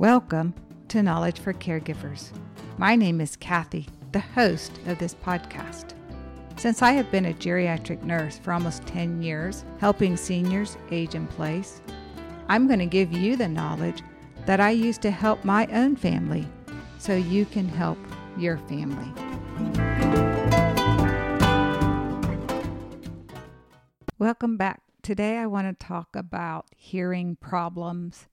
Welcome to Knowledge for Caregivers. My name is Kathy, the host of this podcast. Since I have been a geriatric nurse for almost 10 years, helping seniors age in place, I'm going to give you the knowledge that I use to help my own family so you can help your family. Welcome back. Today I want to talk about hearing problems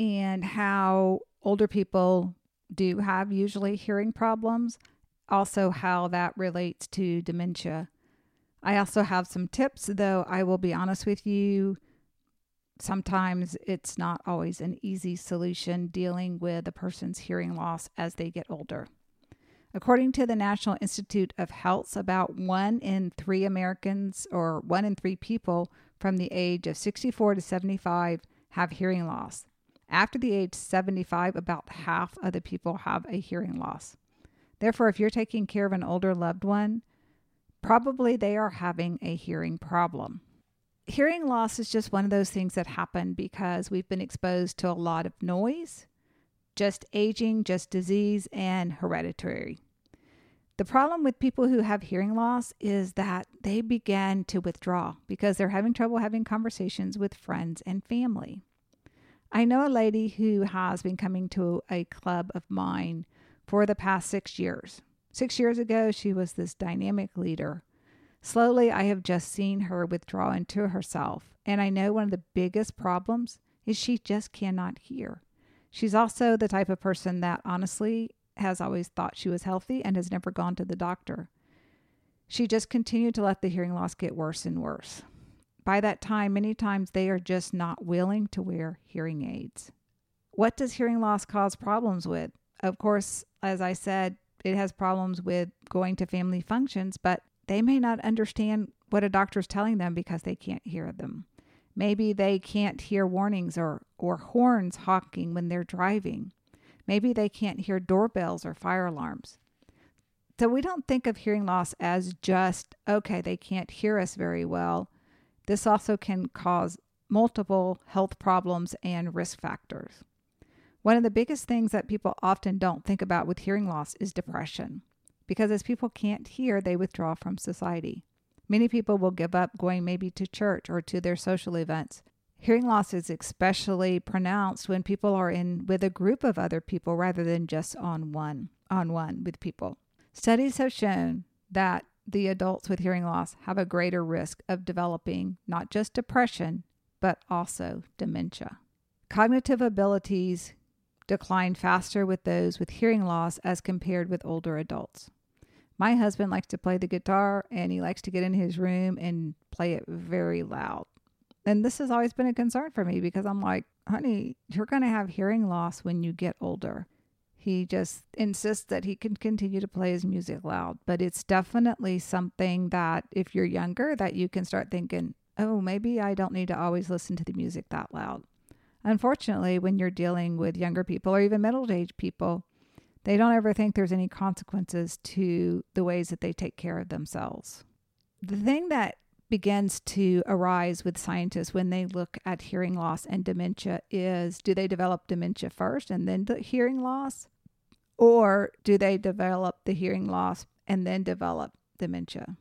and how older people do have usually hearing problems, also how that relates to dementia. I also have some tips, though I will be honest with you, sometimes it's not always an easy solution dealing with a person's hearing loss as they get older. According to the National Institute of Health, about one in three Americans or one in three people from the age of 64 to 75 have hearing loss. After the age 75, about half of the people have a hearing loss. Therefore, if you're taking care of an older loved one, probably they are having a hearing problem. Hearing loss is just one of those things that happen because we've been exposed to a lot of noise, just aging, just disease, and hereditary. The problem with people who have hearing loss is that they begin to withdraw because they're having trouble having conversations with friends and family. I know a lady who has been coming to a club of mine for the past six years. Six years ago, she was this dynamic leader. Slowly, I have just seen her withdraw into herself, and I know one of the biggest problems is she just cannot hear. She's also the type of person that honestly has always thought she was healthy and has never gone to the doctor. She just continued to let the hearing loss get worse and worse. By that time, many times they are just not willing to wear hearing aids. What does hearing loss cause problems with? Of course, as I said, it has problems with going to family functions, but they may not understand what a doctor is telling them because they can't hear them. Maybe they can't hear warnings or, or horns honking when they're driving. Maybe they can't hear doorbells or fire alarms. So we don't think of hearing loss as just, okay, they can't hear us very well. This also can cause multiple health problems and risk factors. One of the biggest things that people often don't think about with hearing loss is depression, because as people can't hear, they withdraw from society. Many people will give up going maybe to church or to their social events. Hearing loss is especially pronounced when people are in with a group of other people rather than just on one on one with people. Studies have shown that the adults with hearing loss have a greater risk of developing not just depression, but also dementia. Cognitive abilities decline faster with those with hearing loss as compared with older adults. My husband likes to play the guitar and he likes to get in his room and play it very loud. And this has always been a concern for me because I'm like, honey, you're going to have hearing loss when you get older. He just insists that he can continue to play his music loud, but it's definitely something that if you're younger that you can start thinking, "Oh, maybe I don't need to always listen to the music that loud." Unfortunately, when you're dealing with younger people or even middle-aged people, they don't ever think there's any consequences to the ways that they take care of themselves. The thing that begins to arise with scientists when they look at hearing loss and dementia is do they develop dementia first and then the hearing loss? Or do they develop the hearing loss and then develop dementia?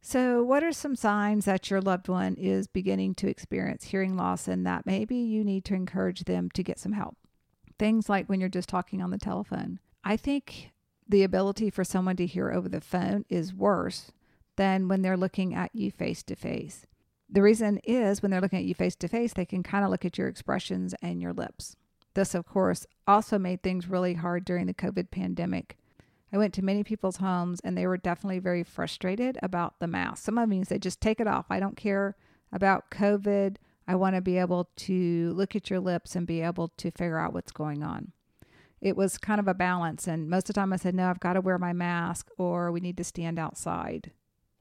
So, what are some signs that your loved one is beginning to experience hearing loss and that maybe you need to encourage them to get some help? Things like when you're just talking on the telephone. I think the ability for someone to hear over the phone is worse than when they're looking at you face to face. The reason is when they're looking at you face to face, they can kind of look at your expressions and your lips. This, of course, also made things really hard during the COVID pandemic. I went to many people's homes and they were definitely very frustrated about the mask. Some of them say, just take it off. I don't care about COVID. I want to be able to look at your lips and be able to figure out what's going on. It was kind of a balance. And most of the time I said, no, I've got to wear my mask or we need to stand outside.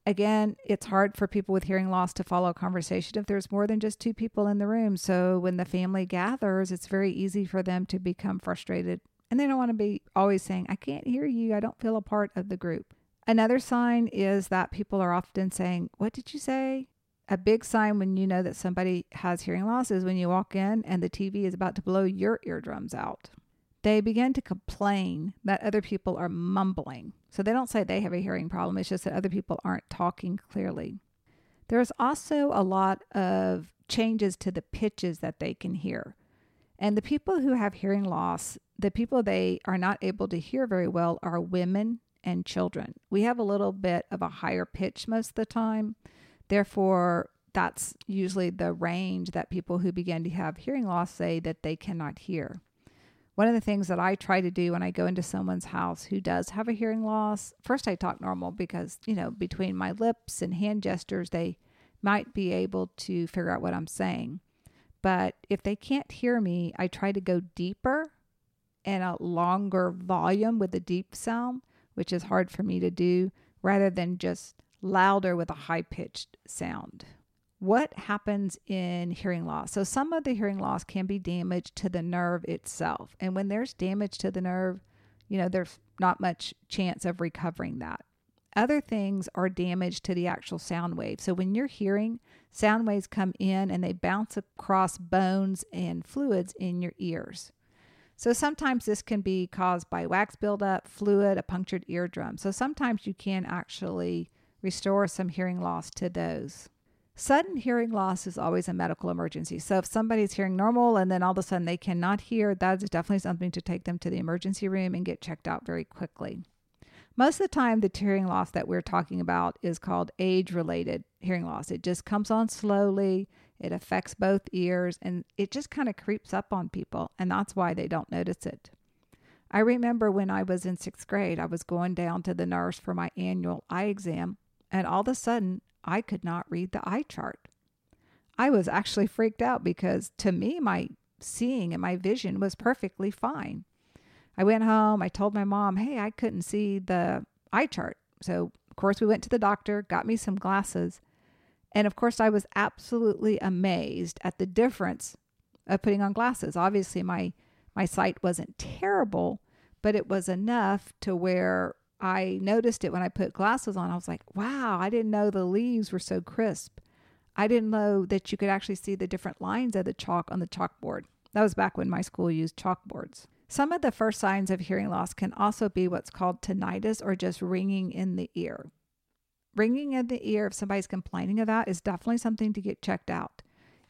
Again, it's hard for people with hearing loss to follow a conversation if there's more than just two people in the room. So when the family gathers, it's very easy for them to become frustrated and they don't want to be always saying, I can't hear you. I don't feel a part of the group. Another sign is that people are often saying, What did you say? A big sign when you know that somebody has hearing loss is when you walk in and the TV is about to blow your eardrums out. they begin to complain that other people are mumbling. So they don't say they have a hearing problem, it's just that other people aren't talking clearly. There's also a lot of changes to the pitches that they can hear. And the people who have hearing loss, the people they are not able to hear very well are women and children. We have a little bit of a higher pitch most of the time. Therefore, that's usually the range that people who begin to have hearing loss say that they cannot hear. One of the things that I try to do when I go into someone's house who does have a hearing loss, first I talk normal because, you know, between my lips and hand gestures, they might be able to figure out what I'm saying. But if they can't hear me, I try to go deeper and a longer volume with a deep sound, which is hard for me to do, rather than just louder with a high pitched sound what happens in hearing loss? So, some of the hearing loss can be damage to the nerve itself. And when there's damage to the nerve, you know, there's not much chance of recovering that. Other things are damage to the actual sound wave. So, when you're hearing, sound waves come in and they bounce across bones and fluids in your ears. So, sometimes this can be caused by wax buildup, fluid, a punctured eardrum. So, sometimes you can actually restore some hearing loss to those. Sudden hearing loss is always a medical emergency. So if somebody's hearing normal and then all of a sudden they cannot hear, that is definitely something to take them to the emergency room and get checked out very quickly. Most of the time, the hearing loss that we're talking about is called age related hearing loss. It just comes on slowly, it affects both ears, and it just kind of creeps up on people, and that's why they don't notice it. I remember when I was in sixth grade, I was going down to the nurse for my annual eye exam, and all of a sudden, I could not read the eye chart. I was actually freaked out because to me, my seeing and my vision was perfectly fine. I went home, I told my mom, hey, I couldn't see the eye chart. So, of course, we went to the doctor, got me some glasses. And of course, I was absolutely amazed at the difference of putting on glasses. Obviously, my my sight wasn't terrible, but it was enough to where I noticed it when I put glasses on. I was like, wow, I didn't know the leaves were so crisp. I didn't know that you could actually see the different lines of the chalk on the chalkboard. That was back when my school used chalkboards. Some of the first signs of hearing loss can also be what's called tinnitus or just ringing in the ear. Ringing in the ear, if somebody's complaining of that, is definitely something to get checked out.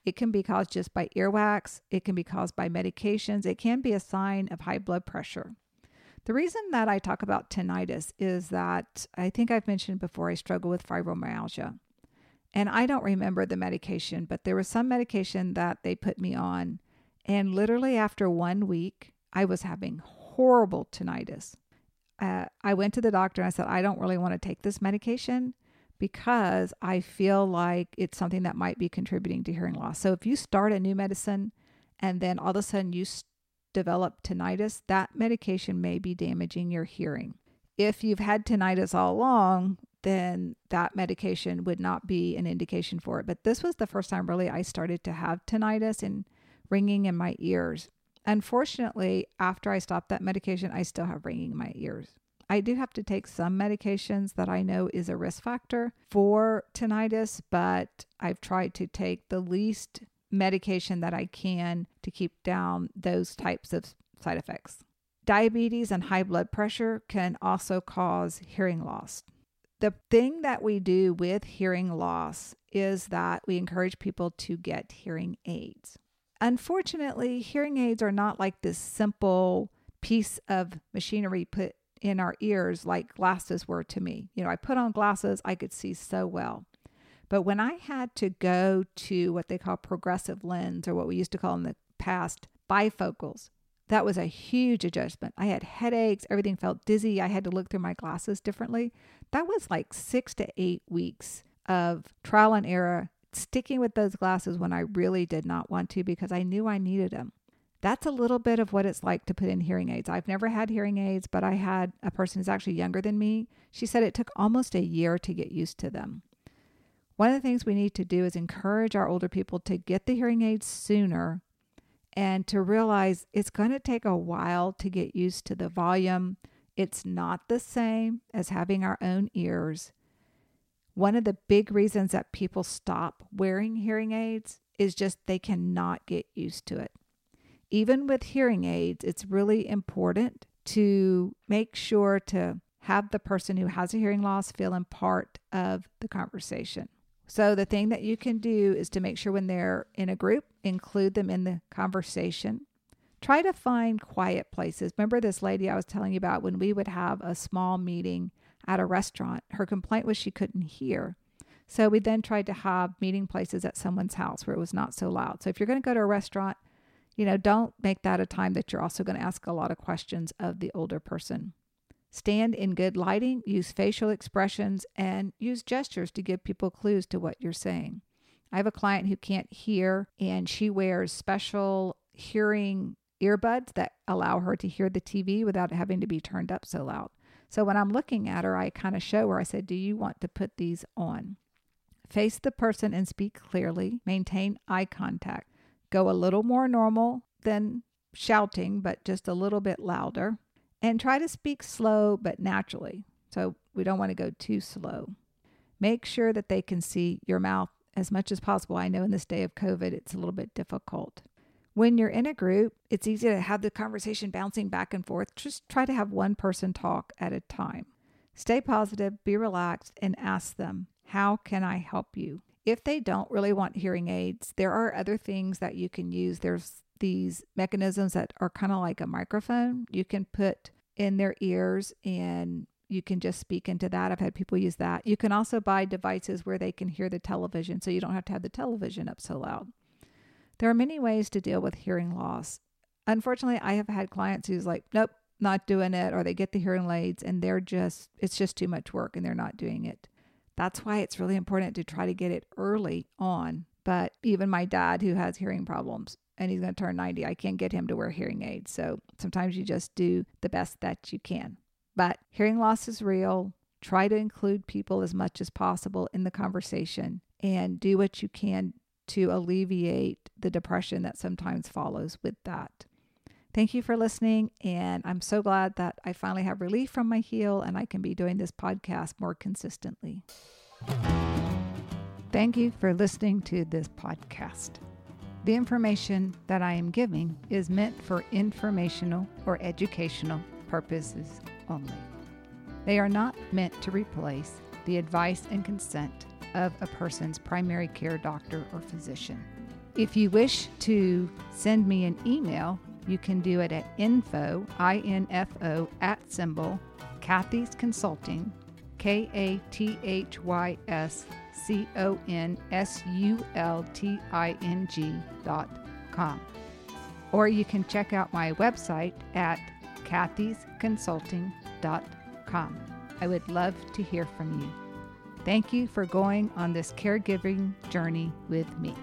It can be caused just by earwax, it can be caused by medications, it can be a sign of high blood pressure. The reason that I talk about tinnitus is that I think I've mentioned before I struggle with fibromyalgia. And I don't remember the medication, but there was some medication that they put me on. And literally after one week, I was having horrible tinnitus. Uh, I went to the doctor and I said, I don't really want to take this medication because I feel like it's something that might be contributing to hearing loss. So if you start a new medicine and then all of a sudden you develop tinnitus, that medication may be damaging your hearing. If you've had tinnitus all along, then that medication would not be an indication for it. But this was the first time really I started to have tinnitus and ringing in my ears. Unfortunately, after I stopped that medication, I still have ringing in my ears. I do have to take some medications that I know is a risk factor for tinnitus, but I've tried to take the least medication that I can to keep down those types of side effects. Diabetes and high blood pressure can also cause hearing loss. The thing that we do with hearing loss is that we encourage people to get hearing aids. Unfortunately, hearing aids are not like this simple piece of machinery put in our ears like glasses were to me. You know, I put on glasses, I could see so well. But when I had to go to what they call progressive lens, or what we used to call in the past bifocals, that was a huge adjustment. I had headaches, everything felt dizzy. I had to look through my glasses differently. That was like six to eight weeks of trial and error, sticking with those glasses when I really did not want to because I knew I needed them. That's a little bit of what it's like to put in hearing aids. I've never had hearing aids, but I had a person who's actually younger than me. She said it took almost a year to get used to them. One of the things we need to do is encourage our older people to get the hearing aids sooner and to realize it's going to take a while to get used to the volume. It's not the same as having our own ears. One of the big reasons that people stop wearing hearing aids is just they cannot get used to it. even with hearing aids, it's really important to make sure to have the person who has a hearing loss feel in part of the conversation. So, the thing that you can do is to make sure when they're in a group, include them in the conversation. Try to find quiet places. Remember this lady I was telling you about when we would have a small meeting at a restaurant? Her complaint was she couldn't hear. So, we then tried to have meeting places at someone's house where it was not so loud. So, if you're going to go to a restaurant, you know, don't make that a time that you're also going to ask a lot of questions of the older person. Stand in good lighting, use facial expressions, and use gestures to give people clues to what you're saying. I have a client who can't hear, and she wears special hearing earbuds that allow her to hear the TV without having to be turned up so loud. So when I'm looking at her, I kind of show her, I said, Do you want to put these on? Face the person and speak clearly. Maintain eye contact. Go a little more normal than shouting, but just a little bit louder and try to speak slow but naturally. So we don't want to go too slow. Make sure that they can see your mouth as much as possible. I know in this day of COVID, it's a little bit difficult. When you're in a group, it's easy to have the conversation bouncing back and forth. Just try to have one person talk at a time. Stay positive, be relaxed, and ask them, How can I help you? If they don't really want hearing aids, there are other things that you can use. There's these mechanisms that are kind of like a microphone you can put in their ears and you can just speak into that. I've had people use that. You can also buy devices where they can hear the television so you don't have to have the television up so loud. There are many ways to deal with hearing loss. Unfortunately, I have had clients who's like, nope, not doing it, or they get the hearing aids and they're just, it's just too much work and they're not doing it. That's why it's really important to try to get it early on. But even my dad, who has hearing problems, and he's going to turn 90. I can't get him to wear hearing aids. So sometimes you just do the best that you can. But hearing loss is real. Try to include people as much as possible in the conversation and do what you can to alleviate the depression that sometimes follows with that. Thank you for listening. And I'm so glad that I finally have relief from my heel and I can be doing this podcast more consistently. Thank you for listening to this podcast. The information that I am giving is meant for informational or educational purposes only. They are not meant to replace the advice and consent of a person's primary care doctor or physician. If you wish to send me an email, you can do it at info, I-N-F-O, at symbol, Kathy's Consulting, K A T H Y S C O N S U L T I N G dot com. Or you can check out my website at kathysconsulting.com. I would love to hear from you. Thank you for going on this caregiving journey with me.